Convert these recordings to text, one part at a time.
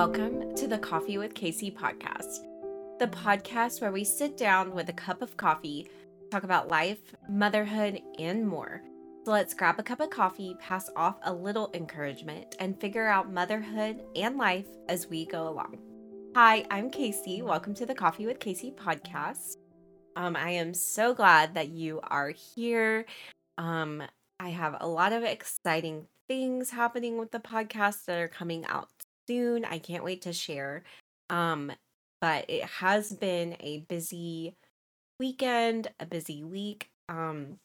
Welcome to the Coffee with Casey podcast, the podcast where we sit down with a cup of coffee, talk about life, motherhood, and more. So let's grab a cup of coffee, pass off a little encouragement, and figure out motherhood and life as we go along. Hi, I'm Casey. Welcome to the Coffee with Casey podcast. Um, I am so glad that you are here. Um, I have a lot of exciting things happening with the podcast that are coming out soon. I can't wait to share. Um, but it has been a busy weekend, a busy week. Um,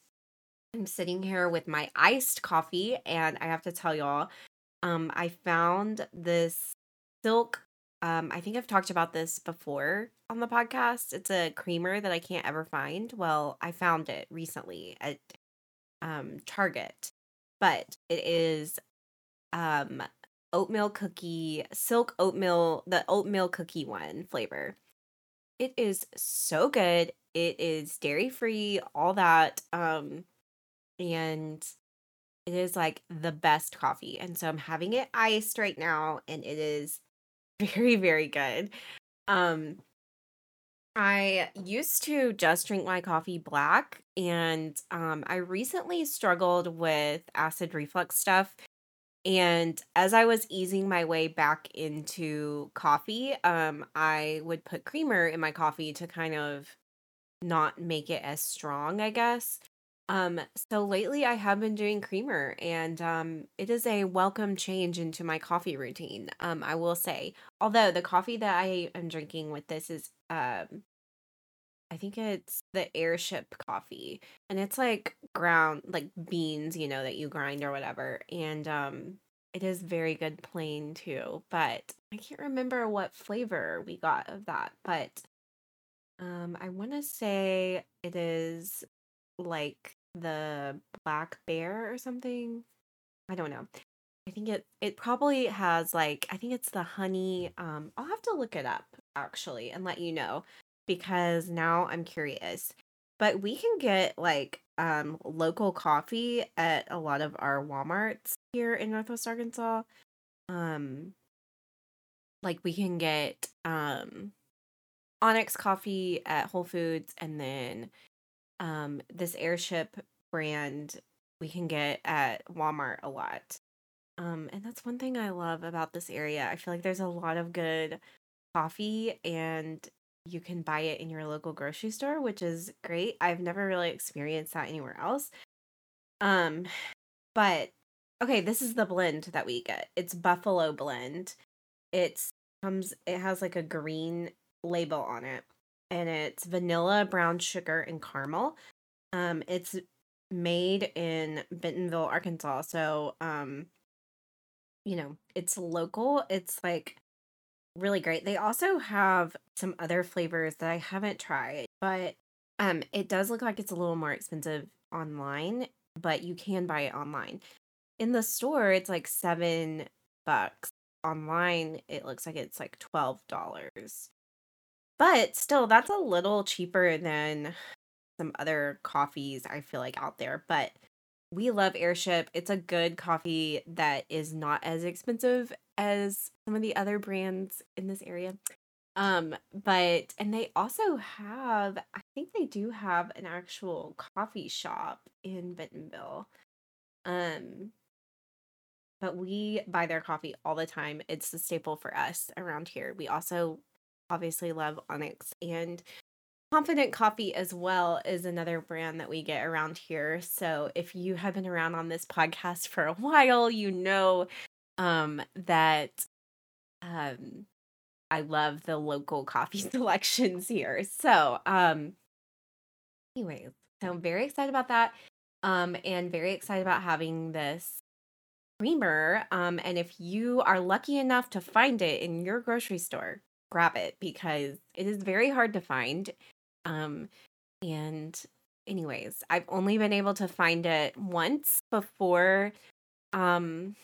I'm sitting here with my iced coffee, and I have to tell y'all, um, I found this silk. Um, I think I've talked about this before on the podcast. It's a creamer that I can't ever find. Well, I found it recently at um Target, but it is um oatmeal cookie, silk oatmeal, the oatmeal cookie one flavor. It is so good. It is dairy free, all that. Um, and it is like the best coffee. And so I'm having it iced right now, and it is very, very good. Um, I used to just drink my coffee black, and um, I recently struggled with acid reflux stuff and as I was easing my way back into coffee, um, I would put creamer in my coffee to kind of not make it as strong, I guess. Um, so lately I have been doing creamer and um it is a welcome change into my coffee routine. Um, I will say. Although the coffee that I am drinking with this is um I think it's the airship coffee. And it's like ground like beans, you know, that you grind or whatever. And um it is very good plain too, but I can't remember what flavor we got of that, but um I want to say it is like the black bear or something. I don't know. I think it it probably has like I think it's the honey um I'll have to look it up actually and let you know because now I'm curious. But we can get like um local coffee at a lot of our Walmarts here in Northwest Arkansas. Um like we can get um Onyx coffee at Whole Foods and then um this airship brand we can get at Walmart a lot. Um and that's one thing I love about this area. I feel like there's a lot of good coffee and you can buy it in your local grocery store, which is great. I've never really experienced that anywhere else. Um, but okay, this is the blend that we get. It's Buffalo blend. It's comes it has like a green label on it and it's vanilla, brown sugar and caramel. Um it's made in Bentonville, Arkansas. So, um you know, it's local. It's like really great. They also have some other flavors that I haven't tried, but um it does look like it's a little more expensive online, but you can buy it online. In the store, it's like 7 bucks. Online, it looks like it's like $12. But still, that's a little cheaper than some other coffees I feel like out there, but we love Airship. It's a good coffee that is not as expensive as some of the other brands in this area. Um, but and they also have, I think they do have an actual coffee shop in Bentonville. Um, but we buy their coffee all the time. It's a staple for us around here. We also obviously love Onyx and Confident Coffee as well is another brand that we get around here. So if you have been around on this podcast for a while, you know um that um I love the local coffee selections here. So, um anyways, so I'm very excited about that. Um and very excited about having this creamer. Um and if you are lucky enough to find it in your grocery store, grab it because it is very hard to find. Um and anyways, I've only been able to find it once before um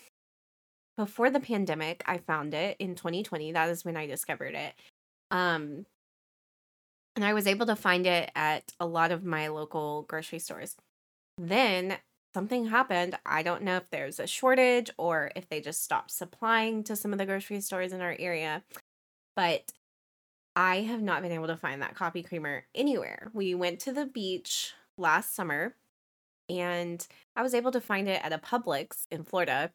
before the pandemic, I found it in 2020. That is when I discovered it. Um, and I was able to find it at a lot of my local grocery stores. Then something happened. I don't know if there's a shortage or if they just stopped supplying to some of the grocery stores in our area. But I have not been able to find that coffee creamer anywhere. We went to the beach last summer and I was able to find it at a Publix in Florida.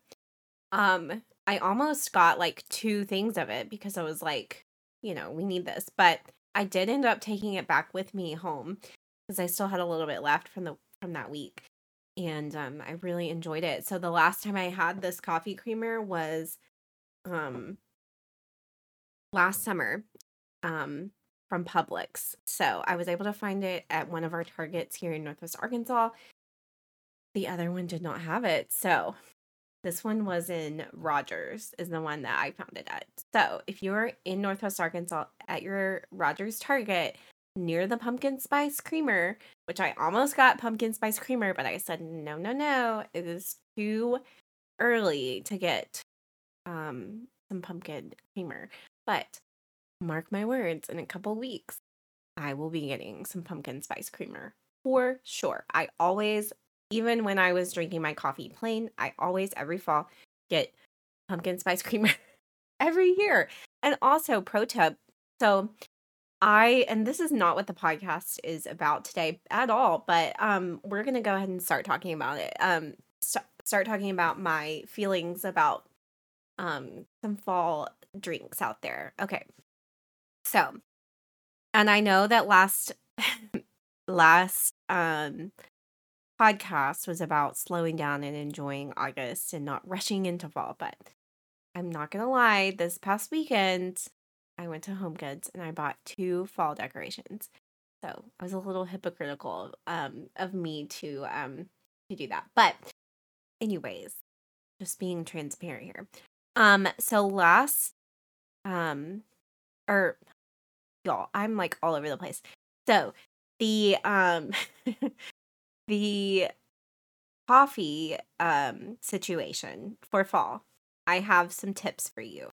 Um I almost got like two things of it because I was like, you know, we need this. But I did end up taking it back with me home because I still had a little bit left from the from that week. And um I really enjoyed it. So the last time I had this coffee creamer was um last summer um from Publix. So I was able to find it at one of our targets here in Northwest Arkansas. The other one did not have it. So this one was in Rogers, is the one that I found it at. So if you're in Northwest Arkansas at your Rogers Target near the pumpkin spice creamer, which I almost got pumpkin spice creamer, but I said, no, no, no, it is too early to get um, some pumpkin creamer. But mark my words, in a couple weeks, I will be getting some pumpkin spice creamer for sure. I always even when I was drinking my coffee plain, I always every fall get pumpkin spice creamer every year. And also pro tip. So I and this is not what the podcast is about today at all, but um we're going to go ahead and start talking about it. Um st- start talking about my feelings about um some fall drinks out there. Okay. So, and I know that last last um podcast was about slowing down and enjoying August and not rushing into fall. But I'm not going to lie, this past weekend, I went to Home Goods and I bought two fall decorations. So I was a little hypocritical um, of me to um, to do that. But anyways, just being transparent here. Um, so last um or y'all, I'm like all over the place. So the um the coffee um situation for fall, I have some tips for you.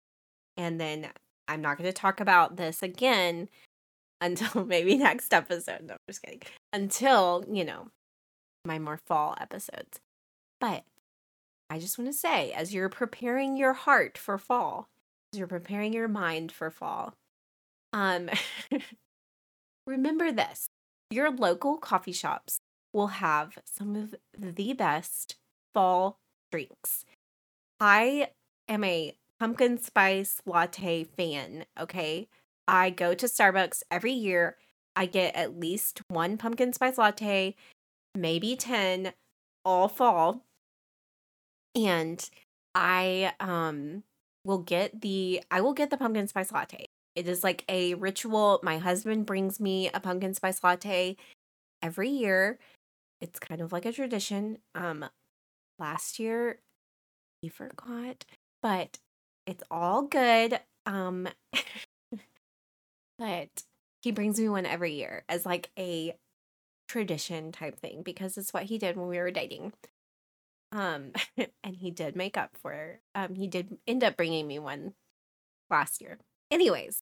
And then I'm not going to talk about this again until maybe next episode. No, I'm just kidding. Until, you know, my more fall episodes. But I just want to say, as you're preparing your heart for fall, as you're preparing your mind for fall, um, remember this your local coffee shops will have some of the best fall drinks. I am a pumpkin spice latte fan, okay? I go to Starbucks every year. I get at least one pumpkin spice latte, maybe 10 all fall. And I um will get the I will get the pumpkin spice latte. It is like a ritual. My husband brings me a pumpkin spice latte every year it's kind of like a tradition. Um, last year he forgot, but it's all good. Um, but he brings me one every year as like a tradition type thing because it's what he did when we were dating. Um, and he did make up for. Um, he did end up bringing me one last year. Anyways,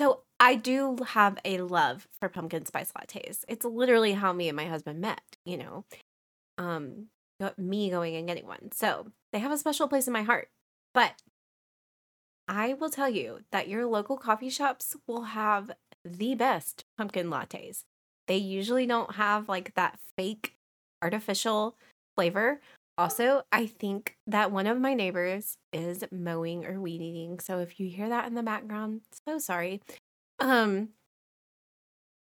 so I do have a love for pumpkin spice lattes. It's literally how me and my husband met, you know. Um me going and getting one. So, they have a special place in my heart. But I will tell you that your local coffee shops will have the best pumpkin lattes. They usually don't have like that fake artificial flavor. Also, I think that one of my neighbors is mowing or weed eating. So if you hear that in the background, so sorry. Um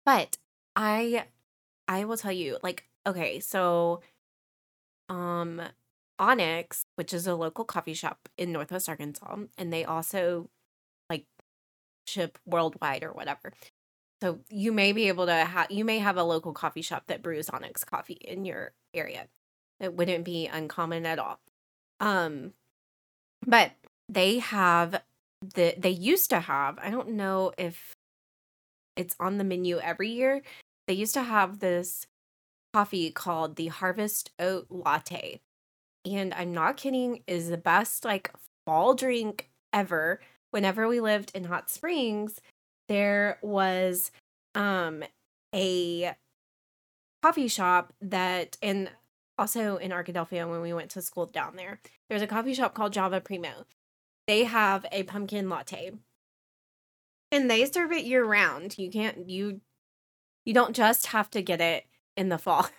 but I I will tell you like okay, so um Onyx, which is a local coffee shop in Northwest Arkansas, and they also like ship worldwide or whatever. So you may be able to have you may have a local coffee shop that brews Onyx coffee in your area. It wouldn't be uncommon at all. Um but they have the they used to have, I don't know if it's on the menu every year. They used to have this coffee called the Harvest Oat Latte. And I'm not kidding, is the best like fall drink ever. Whenever we lived in Hot Springs, there was um a coffee shop that and also in Arkadelphia when we went to school down there. There's a coffee shop called Java Primo. They have a pumpkin latte. And they serve it year round. You can't you you don't just have to get it in the fall.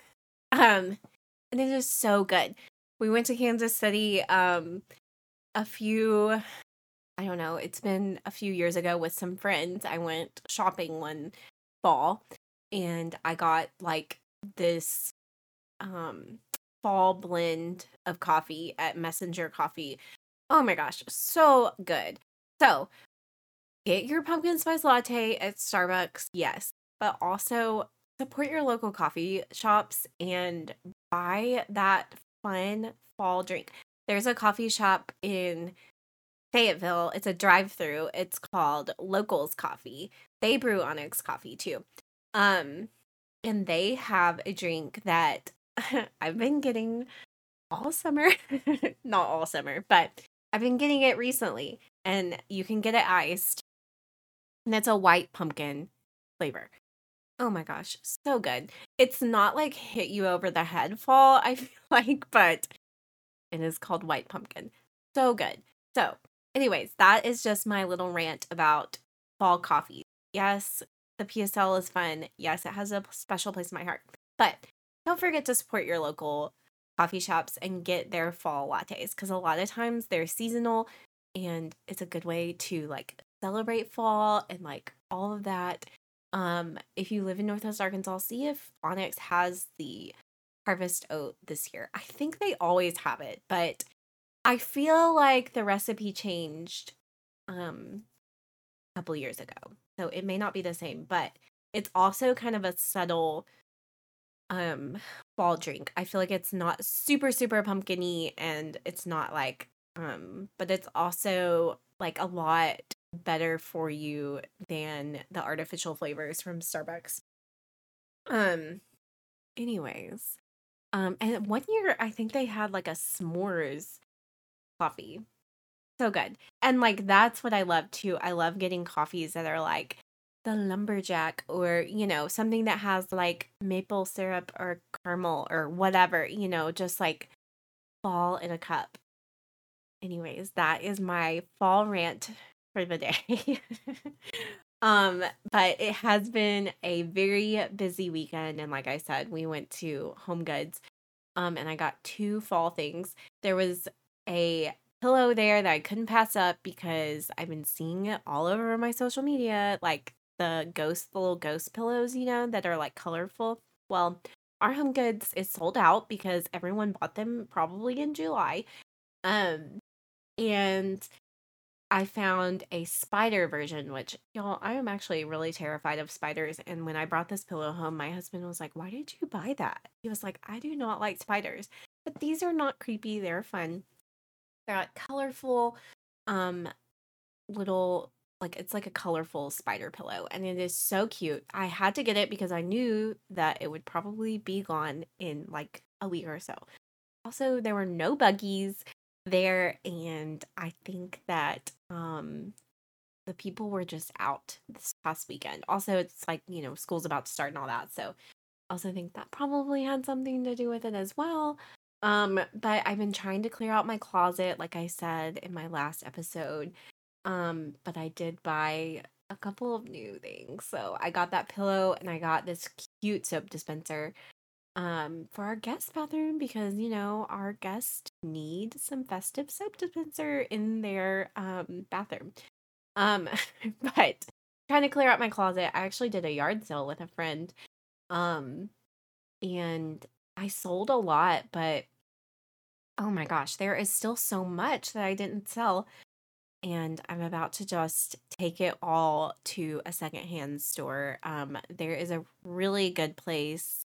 Um and it is so good. We went to Kansas City um a few I don't know, it's been a few years ago with some friends. I went shopping one fall and I got like this um fall blend of coffee at Messenger Coffee. Oh my gosh, so good. So, get your pumpkin spice latte at Starbucks, yes, but also support your local coffee shops and buy that fun fall drink. There's a coffee shop in Fayetteville. It's a drive-through. It's called Locals Coffee. They brew Onyx coffee too. Um and they have a drink that I've been getting all summer. Not all summer, but I've been getting it recently and you can get it iced. And it's a white pumpkin flavor. Oh my gosh, so good. It's not like hit you over the head fall, I feel like, but it is called white pumpkin. So good. So, anyways, that is just my little rant about fall coffee. Yes, the PSL is fun. Yes, it has a special place in my heart. But don't forget to support your local coffee shops and get their fall lattes because a lot of times they're seasonal and it's a good way to like celebrate fall and like all of that um, if you live in Northwest Arkansas, see if Onyx has the harvest oat this year. I think they always have it, but I feel like the recipe changed um a couple years ago. So it may not be the same, but it's also kind of a subtle um fall drink. I feel like it's not super super pumpkiny and it's not like um but it's also like a lot better for you than the artificial flavors from Starbucks. Um anyways, um and one year I think they had like a s'mores coffee. So good. And like that's what I love too. I love getting coffees that are like the lumberjack or you know something that has like maple syrup or caramel or whatever you know just like fall in a cup anyways that is my fall rant for the day. um, but it has been a very busy weekend, and like I said, we went to Home Goods, um, and I got two fall things. There was a pillow there that I couldn't pass up because I've been seeing it all over my social media, like the ghost, the little ghost pillows, you know, that are like colorful. Well, our Home Goods is sold out because everyone bought them probably in July. Um, and I found a spider version, which y'all, I am actually really terrified of spiders. And when I brought this pillow home, my husband was like, Why did you buy that? He was like, I do not like spiders. But these are not creepy, they're fun. They're like colorful, um, little like it's like a colorful spider pillow and it is so cute. I had to get it because I knew that it would probably be gone in like a week or so. Also, there were no buggies there and I think that um the people were just out this past weekend. Also, it's like, you know, school's about to start and all that. So, also think that probably had something to do with it as well. Um, but I've been trying to clear out my closet like I said in my last episode. Um, but I did buy a couple of new things. So, I got that pillow and I got this cute soap dispenser um for our guest bathroom because you know our guests need some festive soap dispenser in their um bathroom um but trying to clear out my closet i actually did a yard sale with a friend um and i sold a lot but oh my gosh there is still so much that i didn't sell and i'm about to just take it all to a secondhand store um there is a really good place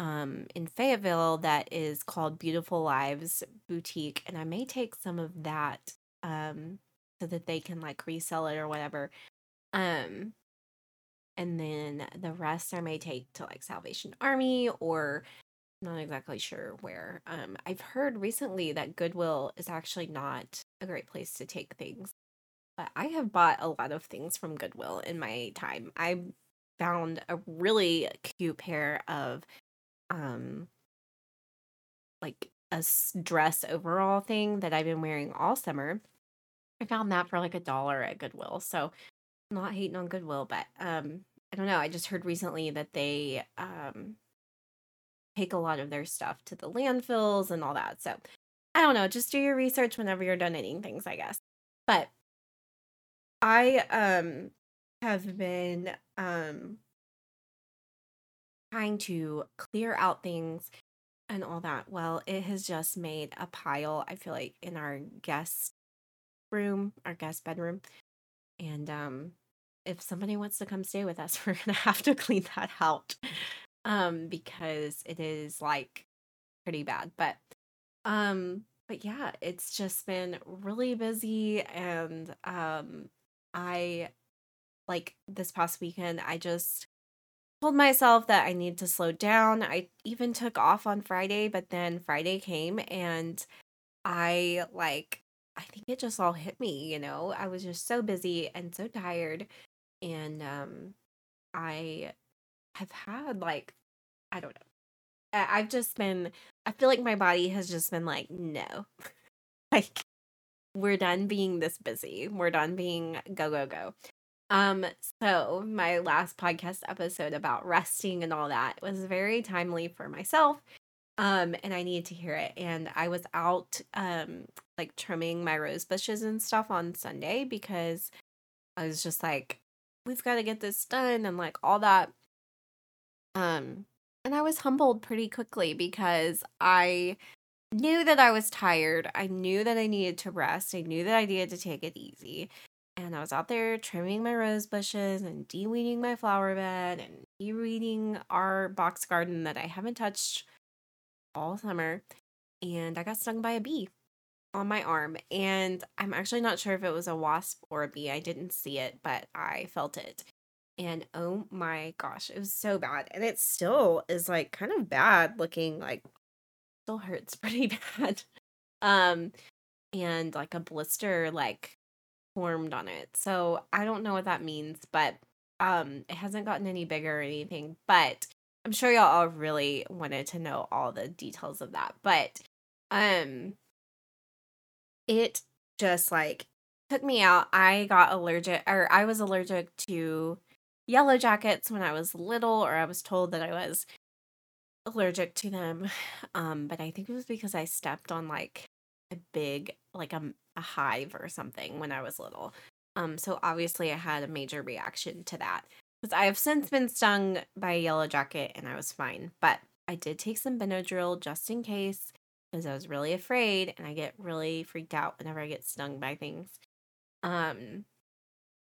um, in Fayetteville that is called Beautiful Lives Boutique, and I may take some of that um, so that they can like resell it or whatever. Um, and then the rest I may take to like Salvation Army or not exactly sure where. Um, I've heard recently that Goodwill is actually not a great place to take things, but I have bought a lot of things from Goodwill in my time. I found a really cute pair of um like a dress overall thing that I've been wearing all summer. I found that for like a dollar at Goodwill. So I'm not hating on Goodwill, but um I don't know. I just heard recently that they um take a lot of their stuff to the landfills and all that. So I don't know. Just do your research whenever you're donating things, I guess. But I um have been um trying to clear out things and all that. Well, it has just made a pile, I feel like, in our guest room, our guest bedroom. And um if somebody wants to come stay with us, we're gonna have to clean that out. Um, because it is like pretty bad. But um, but yeah, it's just been really busy and um I like this past weekend I just told myself that I need to slow down. I even took off on Friday, but then Friday came and I like I think it just all hit me, you know. I was just so busy and so tired and um I have had like I don't know. I've just been I feel like my body has just been like no. like we're done being this busy. We're done being go go go. Um so my last podcast episode about resting and all that was very timely for myself. Um and I needed to hear it and I was out um like trimming my rose bushes and stuff on Sunday because I was just like we've got to get this done and like all that. Um, and I was humbled pretty quickly because I knew that I was tired. I knew that I needed to rest. I knew that I needed to take it easy. And I was out there trimming my rose bushes and de-weeding my flower bed and de-weeding our box garden that I haven't touched all summer. And I got stung by a bee on my arm and I'm actually not sure if it was a wasp or a bee. I didn't see it, but I felt it. And oh my gosh, it was so bad. And it still is like kind of bad looking, like still hurts pretty bad. Um and like a blister like formed on it. So I don't know what that means, but um it hasn't gotten any bigger or anything, but I'm sure y'all all really wanted to know all the details of that. But um it just like took me out. I got allergic, or I was allergic to yellow jackets when I was little, or I was told that I was allergic to them. Um, but I think it was because I stepped on like a big, like a, a hive or something when I was little. Um, so obviously I had a major reaction to that. Because I have since been stung by a yellow jacket and I was fine. But I did take some Benadryl just in case because I was really afraid and I get really freaked out whenever I get stung by things. Um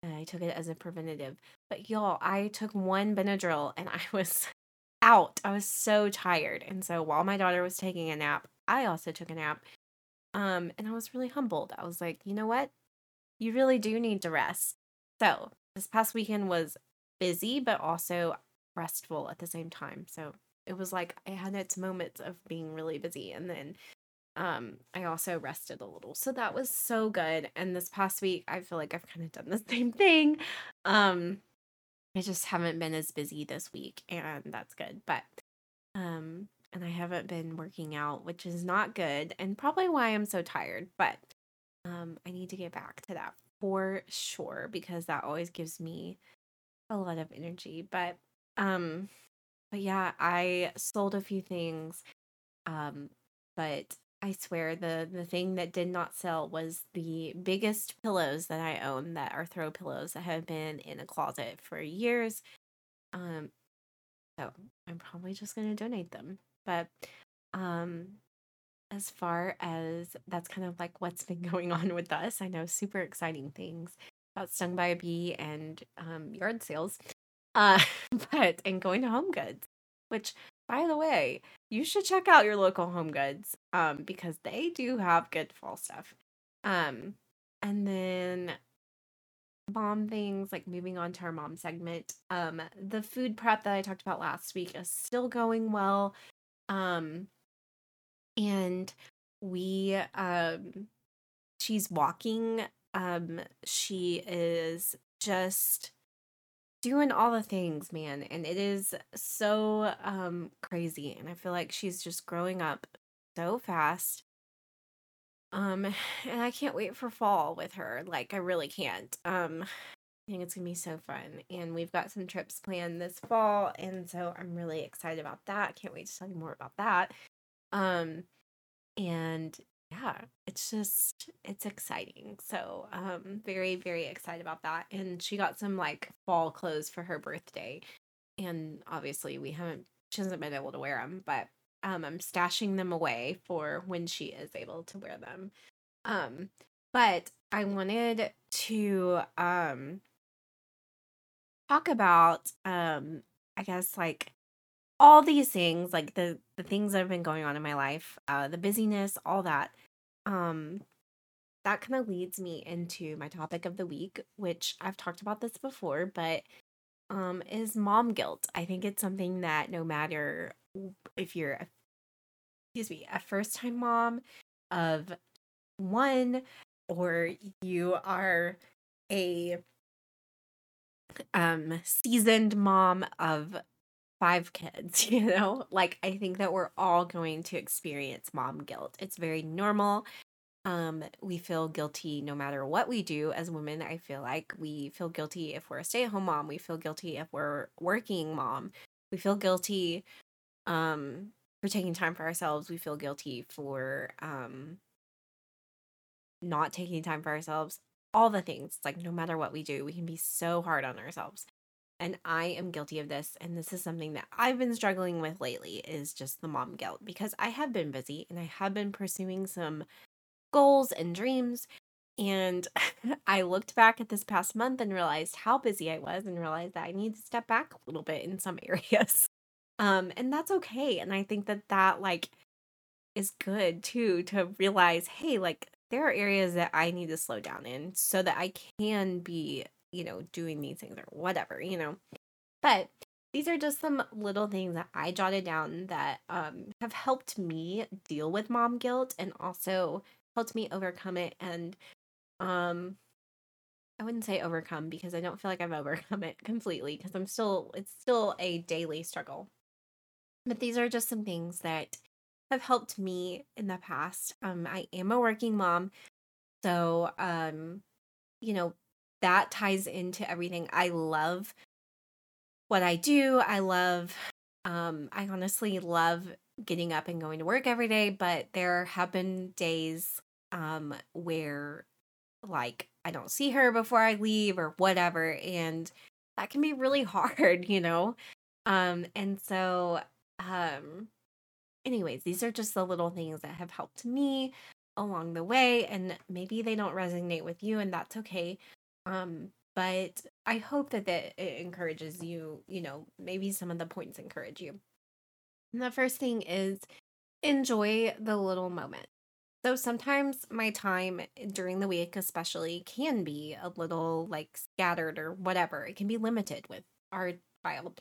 I took it as a preventative. But y'all, I took one Benadryl and I was out. I was so tired. And so while my daughter was taking a nap, I also took a nap. Um and I was really humbled. I was like, "You know what? You really do need to rest." So, this past weekend was busy but also restful at the same time. So, it was like I had its moments of being really busy and then um I also rested a little. So that was so good. And this past week I feel like I've kind of done the same thing. Um I just haven't been as busy this week and that's good. But um and I haven't been working out, which is not good and probably why I'm so tired, but um I need to get back to that for sure because that always gives me a lot of energy. But um but yeah, I sold a few things. Um, but I swear the the thing that did not sell was the biggest pillows that I own that are throw pillows that have been in a closet for years. Um, so I'm probably just gonna donate them. But um as far as that's kind of like what's been going on with us, I know super exciting things about stung by a bee and um yard sales. Uh, but and going to Home Goods, which by the way, you should check out your local Home Goods um because they do have good fall stuff. Um and then mom things like moving on to our mom segment. Um the food prep that I talked about last week is still going well. Um and we um she's walking um she is just doing all the things, man, and it is so um crazy and I feel like she's just growing up so fast. Um, and I can't wait for fall with her. Like I really can't. Um, I think it's gonna be so fun. And we've got some trips planned this fall, and so I'm really excited about that. Can't wait to tell you more about that. Um, and yeah, it's just it's exciting. So um very, very excited about that. And she got some like fall clothes for her birthday. And obviously we haven't she hasn't been able to wear them, but um I'm stashing them away for when she is able to wear them. Um, but I wanted to um talk about um I guess like all these things like the the things that have been going on in my life uh the busyness all that um that kind of leads me into my topic of the week which i've talked about this before but um is mom guilt. I think it's something that no matter if you're a, excuse me a first time mom of one or you are a um seasoned mom of five kids, you know? Like I think that we're all going to experience mom guilt. It's very normal. Um we feel guilty no matter what we do as women. I feel like we feel guilty if we're a stay-at-home mom, we feel guilty if we're working mom. We feel guilty um for taking time for ourselves. We feel guilty for um not taking time for ourselves. All the things. Like no matter what we do, we can be so hard on ourselves and I am guilty of this and this is something that I've been struggling with lately is just the mom guilt because I have been busy and I have been pursuing some goals and dreams and I looked back at this past month and realized how busy I was and realized that I need to step back a little bit in some areas. Um and that's okay and I think that that like is good too to realize hey like there are areas that I need to slow down in so that I can be you know, doing these things or whatever, you know. But these are just some little things that I jotted down that um, have helped me deal with mom guilt and also helped me overcome it. And um, I wouldn't say overcome because I don't feel like I've overcome it completely because I'm still, it's still a daily struggle. But these are just some things that have helped me in the past. Um, I am a working mom. So, um, you know, that ties into everything. I love what I do. I love um I honestly love getting up and going to work every day, but there have been days um where like I don't see her before I leave or whatever and that can be really hard, you know. Um and so um anyways, these are just the little things that have helped me along the way and maybe they don't resonate with you and that's okay um, but I hope that that it encourages you, you know, maybe some of the points encourage you. And the first thing is enjoy the little moment. So sometimes my time during the week, especially, can be a little like scattered or whatever. It can be limited with our child.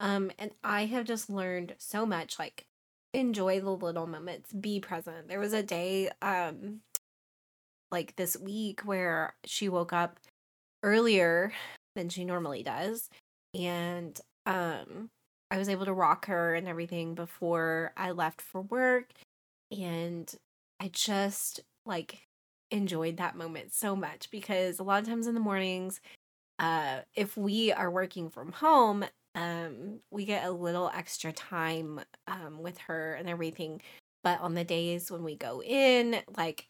Um, and I have just learned so much like enjoy the little moments, be present. There was a day um like this week where she woke up earlier than she normally does and um I was able to rock her and everything before I left for work and I just like enjoyed that moment so much because a lot of times in the mornings uh if we are working from home um we get a little extra time um with her and everything but on the days when we go in like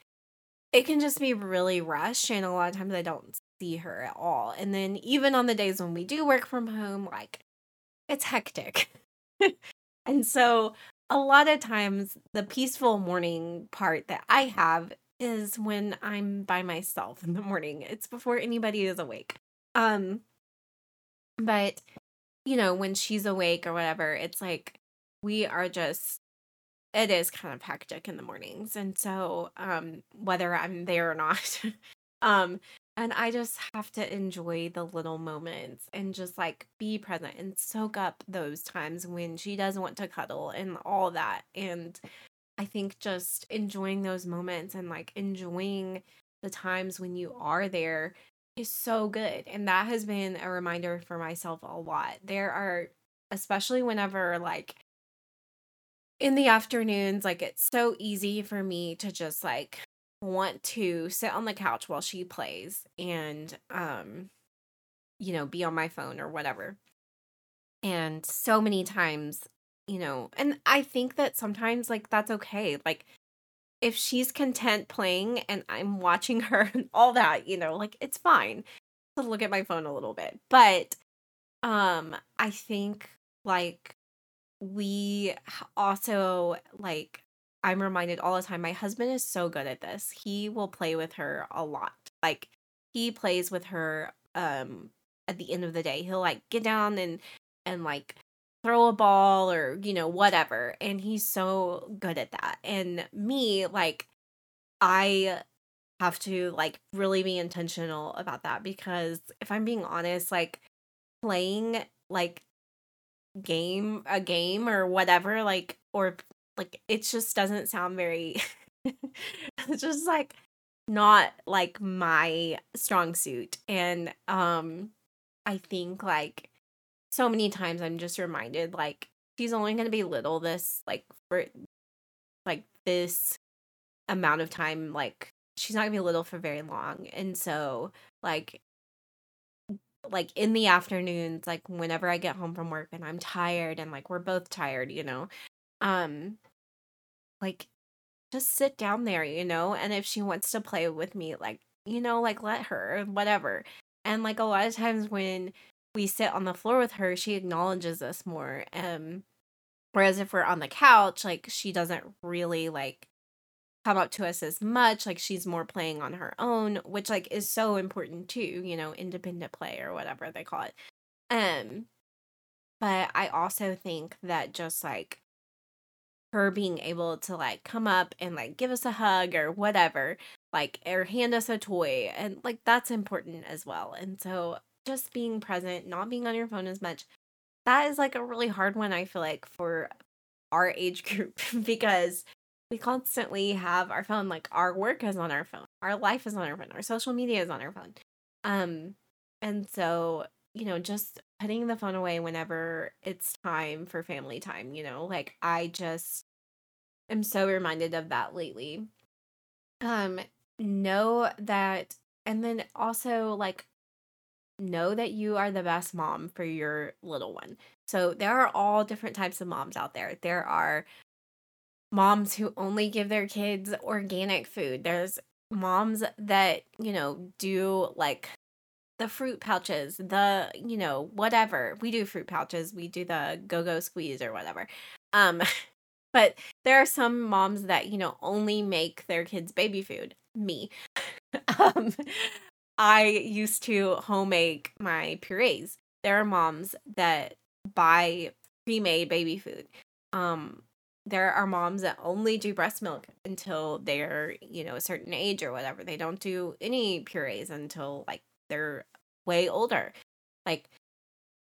it can just be really rushed and a lot of times I don't see her at all. And then even on the days when we do work from home, like it's hectic. and so a lot of times the peaceful morning part that I have is when I'm by myself in the morning. It's before anybody is awake. Um but you know, when she's awake or whatever, it's like we are just it is kind of hectic in the mornings. And so um whether I'm there or not, um and I just have to enjoy the little moments and just like be present and soak up those times when she does want to cuddle and all that. And I think just enjoying those moments and like enjoying the times when you are there is so good. And that has been a reminder for myself a lot. There are, especially whenever like in the afternoons, like it's so easy for me to just like want to sit on the couch while she plays and um you know, be on my phone or whatever. And so many times, you know, and I think that sometimes like that's okay. Like if she's content playing and I'm watching her and all that, you know, like it's fine to look at my phone a little bit. But um I think like we also like I'm reminded all the time my husband is so good at this. He will play with her a lot. Like he plays with her um at the end of the day. He'll like get down and and like throw a ball or you know whatever and he's so good at that. And me like I have to like really be intentional about that because if I'm being honest like playing like game a game or whatever like or like it just doesn't sound very it's just like not like my strong suit. And um i think like so many times i'm just reminded like she's only going to be little this like for like this amount of time like she's not going to be little for very long. And so like like in the afternoons like whenever i get home from work and i'm tired and like we're both tired you know um like just sit down there you know and if she wants to play with me like you know like let her whatever. And like a lot of times when we sit on the floor with her she acknowledges us more um whereas if we're on the couch like she doesn't really like come up to us as much like she's more playing on her own which like is so important too you know independent play or whatever they call it. Um but i also think that just like her being able to like come up and like give us a hug or whatever like or hand us a toy and like that's important as well and so just being present not being on your phone as much that is like a really hard one i feel like for our age group because we constantly have our phone like our work is on our phone our life is on our phone our social media is on our phone um and so you know just putting the phone away whenever it's time for family time you know like i just am so reminded of that lately. Um know that and then also like know that you are the best mom for your little one. So there are all different types of moms out there. There are moms who only give their kids organic food. There's moms that, you know, do like the fruit pouches, the, you know, whatever. We do fruit pouches, we do the go-go squeeze or whatever. Um but there are some moms that, you know, only make their kids baby food. Me. um I used to home make my purees. There are moms that buy pre-made baby food. Um there are moms that only do breast milk until they're, you know, a certain age or whatever. They don't do any purees until like they're way older. Like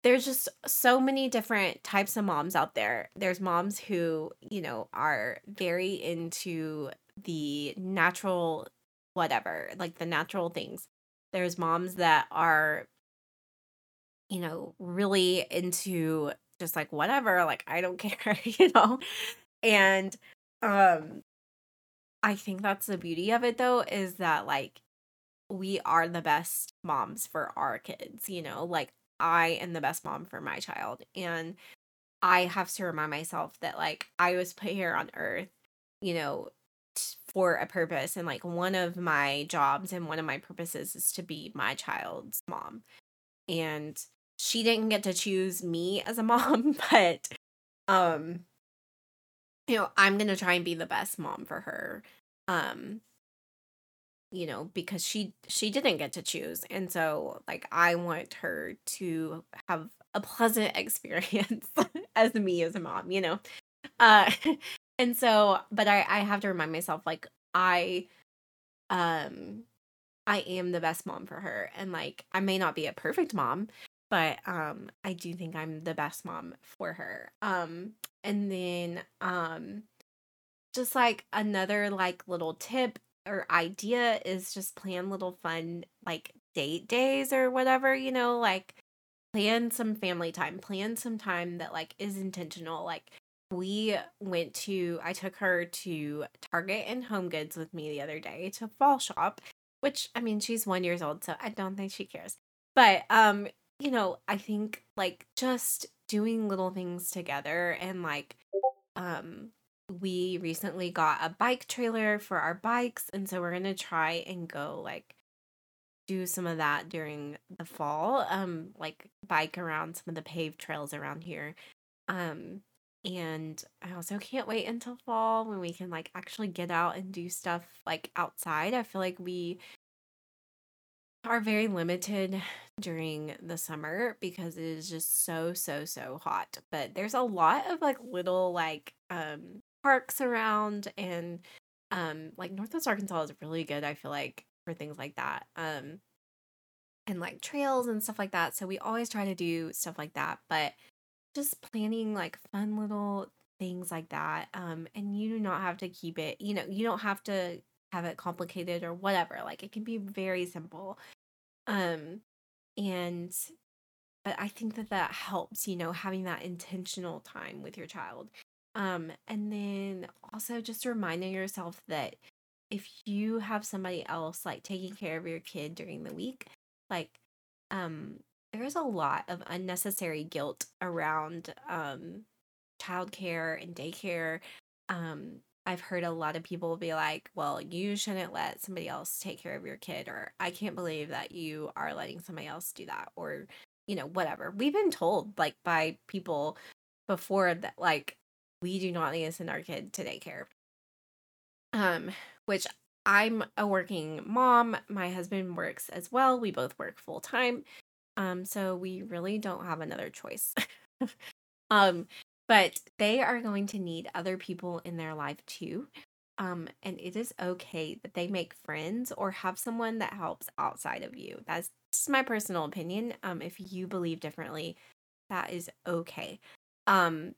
there's just so many different types of moms out there. There's moms who, you know, are very into the natural whatever, like the natural things. There's moms that are you know, really into just like whatever, like I don't care, you know. And um I think that's the beauty of it though is that like we are the best moms for our kids, you know? Like I am the best mom for my child and I have to remind myself that like I was put here on earth, you know, for a purpose and like one of my jobs and one of my purposes is to be my child's mom. And she didn't get to choose me as a mom, but um you know, I'm going to try and be the best mom for her. Um you know, because she she didn't get to choose. And so like I want her to have a pleasant experience as me as a mom, you know. Uh and so but I I have to remind myself like I um I am the best mom for her and like I may not be a perfect mom, but um I do think I'm the best mom for her. Um and then um just like another like little tip or idea is just plan little fun like date days or whatever, you know, like plan some family time, plan some time that like is intentional. Like we went to I took her to Target and Home Goods with me the other day to fall shop, which I mean she's 1 years old, so I don't think she cares. But um, you know, I think like just doing little things together and like um we recently got a bike trailer for our bikes and so we're going to try and go like do some of that during the fall um like bike around some of the paved trails around here um and I also can't wait until fall when we can like actually get out and do stuff like outside. I feel like we are very limited during the summer because it is just so so so hot. But there's a lot of like little like um parks around and um like Northwest Arkansas is really good, I feel like, for things like that. Um and like trails and stuff like that. So we always try to do stuff like that. But just planning like fun little things like that. Um, and you do not have to keep it, you know, you don't have to have it complicated or whatever. Like it can be very simple. Um, and but I think that that helps, you know, having that intentional time with your child. Um, and then also just reminding yourself that if you have somebody else like taking care of your kid during the week, like um there's a lot of unnecessary guilt around um childcare and daycare. Um I've heard a lot of people be like, "Well, you shouldn't let somebody else take care of your kid," or "I can't believe that you are letting somebody else do that," or you know, whatever. We've been told like by people before that like we do not need to send our kid to daycare. Um, which I'm a working mom. My husband works as well. We both work full time. Um, so we really don't have another choice. um, but they are going to need other people in their life too. Um, and it is okay that they make friends or have someone that helps outside of you. That's just my personal opinion. Um, if you believe differently, that is okay. Um,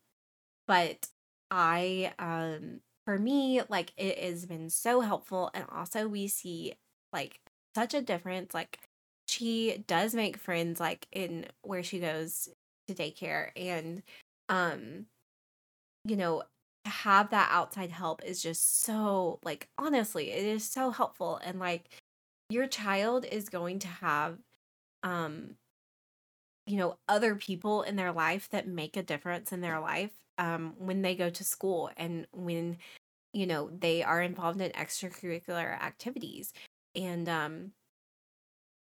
but I, um, for me, like it has been so helpful. And also, we see like such a difference. Like, she does make friends like in where she goes to daycare and um you know to have that outside help is just so like honestly it is so helpful and like your child is going to have um you know other people in their life that make a difference in their life um when they go to school and when you know they are involved in extracurricular activities and um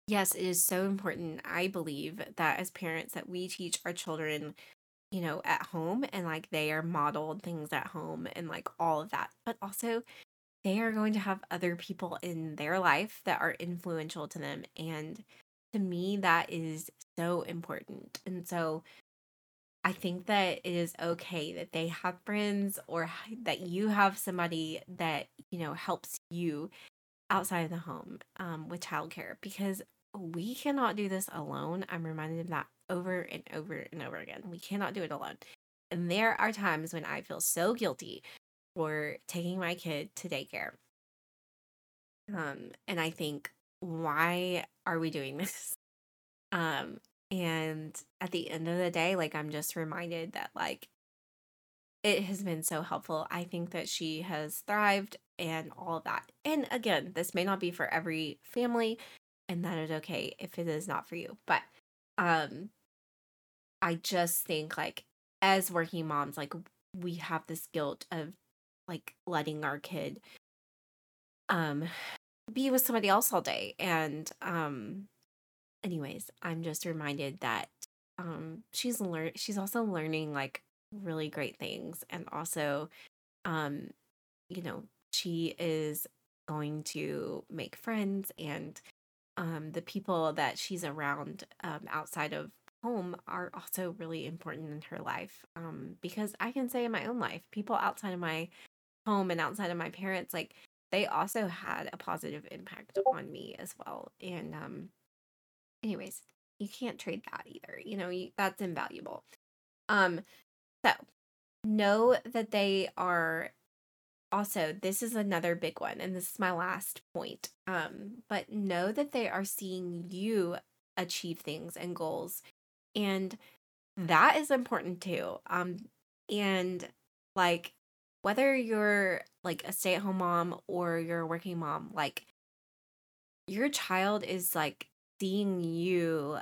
yes, it is so important, I believe, that as parents that we teach our children, you know, at home and like they are modeled things at home and like all of that. But also they are going to have other people in their life that are influential to them. And to me, that is so important. And so I think that it is okay that they have friends or that you have somebody that, you know, helps you outside of the home um, with childcare because we cannot do this alone. I'm reminded of that over and over and over again. We cannot do it alone. And there are times when I feel so guilty for taking my kid to daycare. Um, and I think, why are we doing this? Um, and at the end of the day, like I'm just reminded that like it has been so helpful. I think that she has thrived and all that. And again, this may not be for every family and that is okay if it is not for you. But um I just think like as working moms, like we have this guilt of like letting our kid um be with somebody else all day. And um anyways, I'm just reminded that um she's learn she's also learning like really great things and also um you know she is going to make friends and um, the people that she's around um, outside of home are also really important in her life. Um, because I can say in my own life, people outside of my home and outside of my parents, like they also had a positive impact on me as well. And um, anyways, you can't trade that either. You know, you, that's invaluable. Um, so know that they are also this is another big one and this is my last point um but know that they are seeing you achieve things and goals and that is important too um and like whether you're like a stay-at-home mom or you're a working mom, like your child is like seeing you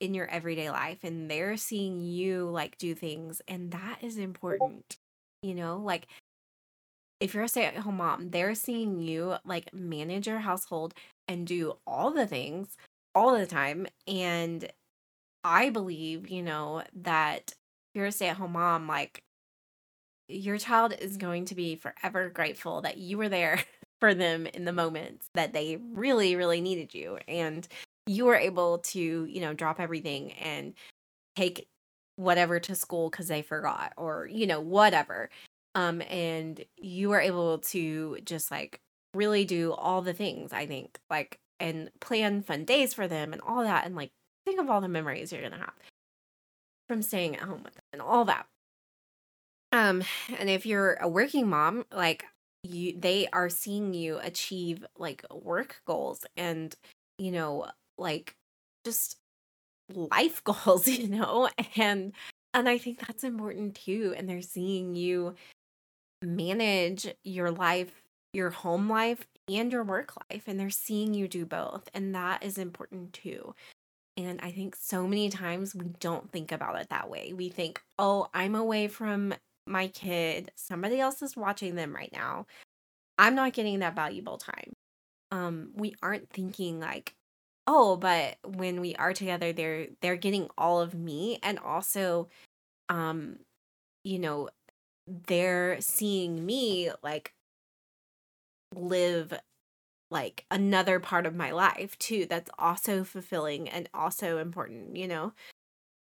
in your everyday life and they're seeing you like do things and that is important. You know, like if you're a stay-at-home mom, they're seeing you like manage your household and do all the things all the time and I believe, you know, that if you're a stay-at-home mom like your child is going to be forever grateful that you were there for them in the moments that they really really needed you and you were able to you know drop everything and take whatever to school because they forgot or you know whatever um and you were able to just like really do all the things i think like and plan fun days for them and all that and like think of all the memories you're gonna have from staying at home with them and all that. Um, and if you're a working mom, like you they are seeing you achieve like work goals and you know, like just life goals, you know? And and I think that's important too. And they're seeing you manage your life, your home life and your work life and they're seeing you do both and that is important too. And I think so many times we don't think about it that way. We think, oh, I'm away from my kid, somebody else is watching them right now. I'm not getting that valuable time. Um, we aren't thinking like, oh, but when we are together, they're they're getting all of me and also um, you know, they're seeing me like live like another part of my life too that's also fulfilling and also important you know?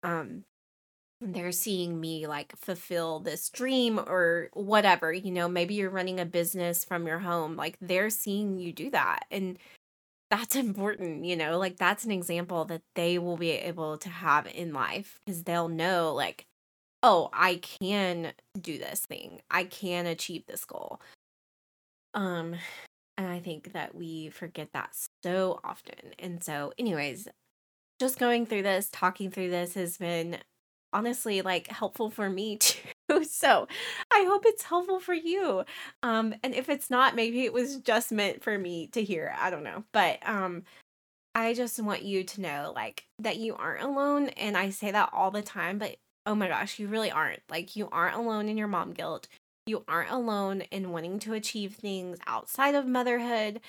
Um they're seeing me like fulfill this dream or whatever you know? Maybe you're running a business from your home like they're seeing you do that and that's important you know like that's an example that they will be able to have in life because they'll know like oh i can do this thing i can achieve this goal um and i think that we forget that so often and so anyways just going through this talking through this has been honestly like helpful for me too. So I hope it's helpful for you. Um, and if it's not, maybe it was just meant for me to hear. I don't know. But um I just want you to know like that you aren't alone. And I say that all the time, but oh my gosh, you really aren't. Like you aren't alone in your mom guilt. You aren't alone in wanting to achieve things outside of motherhood.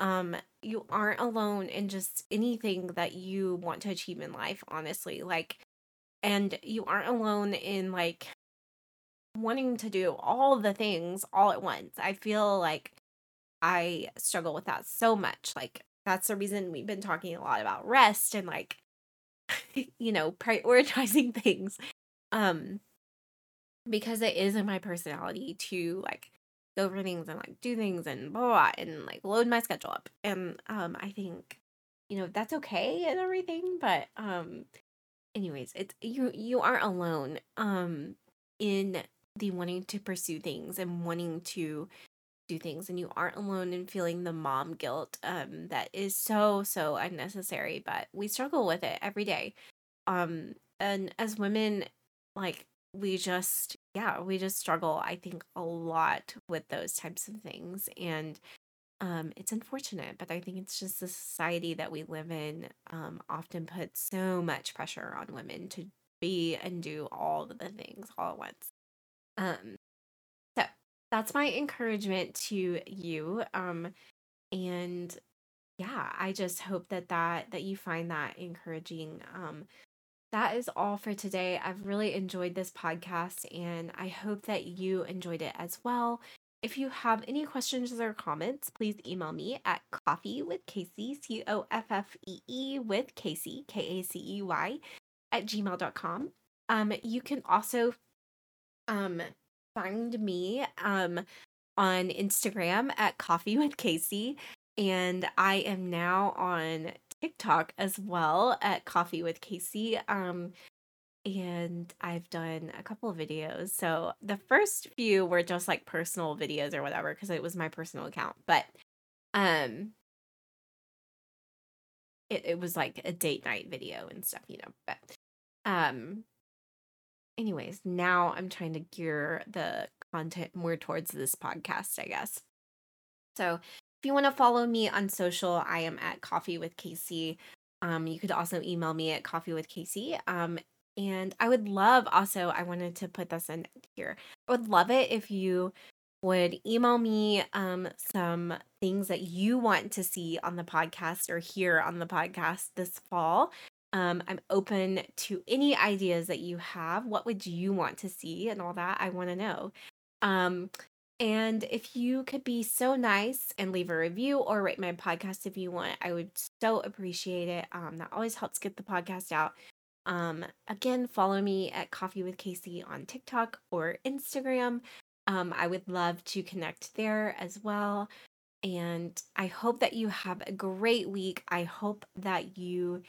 Um, you aren't alone in just anything that you want to achieve in life, honestly. Like and you aren't alone in like wanting to do all the things all at once. I feel like I struggle with that so much. Like that's the reason we've been talking a lot about rest and like you know, prioritizing things. Um because it is in my personality to like go for things and like do things and blah, blah, blah and like load my schedule up. And um I think you know that's okay and everything, but um anyways, it's you you aren't alone um in the wanting to pursue things and wanting to do things and you aren't alone in feeling the mom guilt um that is so so unnecessary but we struggle with it every day um and as women like we just yeah we just struggle i think a lot with those types of things and um, it's unfortunate, but I think it's just the society that we live in um, often puts so much pressure on women to be and do all the things all at once. Um, so that's my encouragement to you. Um, and yeah, I just hope that that that you find that encouraging. Um, that is all for today. I've really enjoyed this podcast and I hope that you enjoyed it as well. If you have any questions or comments, please email me at coffee with Kacey, C O F F E E with Kacey, K A C E Y, at gmail.com. Um, you can also um, find me um, on Instagram at coffee with Kacey. And I am now on TikTok as well at coffee with Kacey. Um, and I've done a couple of videos. So the first few were just like personal videos or whatever because it was my personal account. But um it, it was like a date night video and stuff, you know. But um anyways, now I'm trying to gear the content more towards this podcast, I guess. So if you want to follow me on social, I am at Coffee with Kacey. Um, you could also email me at Coffee with Kacey. Um, and I would love also, I wanted to put this in here. I would love it if you would email me um, some things that you want to see on the podcast or hear on the podcast this fall. Um, I'm open to any ideas that you have. What would you want to see and all that? I want to know. Um, and if you could be so nice and leave a review or rate my podcast if you want, I would so appreciate it. Um, that always helps get the podcast out. Um, again, follow me at Coffee with Kacey on TikTok or Instagram. Um, I would love to connect there as well. And I hope that you have a great week. I hope that you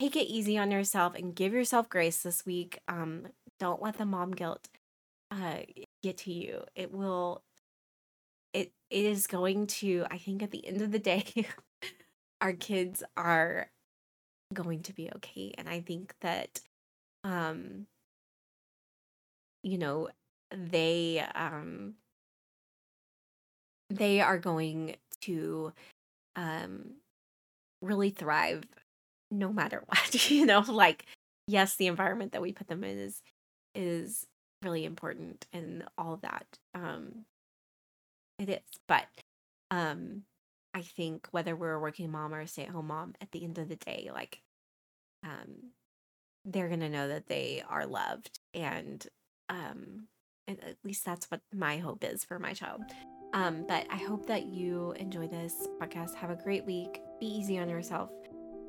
take it easy on yourself and give yourself grace this week. Um, don't let the mom guilt uh, get to you. It will. It it is going to. I think at the end of the day, our kids are going to be okay, and I think that, um, you know, they um they are going to um really thrive no matter what you know like yes the environment that we put them in is is really important and all that um it is but um i think whether we're a working mom or a stay-at-home mom at the end of the day like um they're gonna know that they are loved and um and at least that's what my hope is for my child. Um but i hope that you enjoy this podcast. Have a great week. Be easy on yourself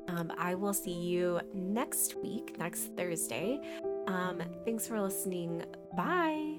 um, I will see you next week, next Thursday. Um, thanks for listening. Bye.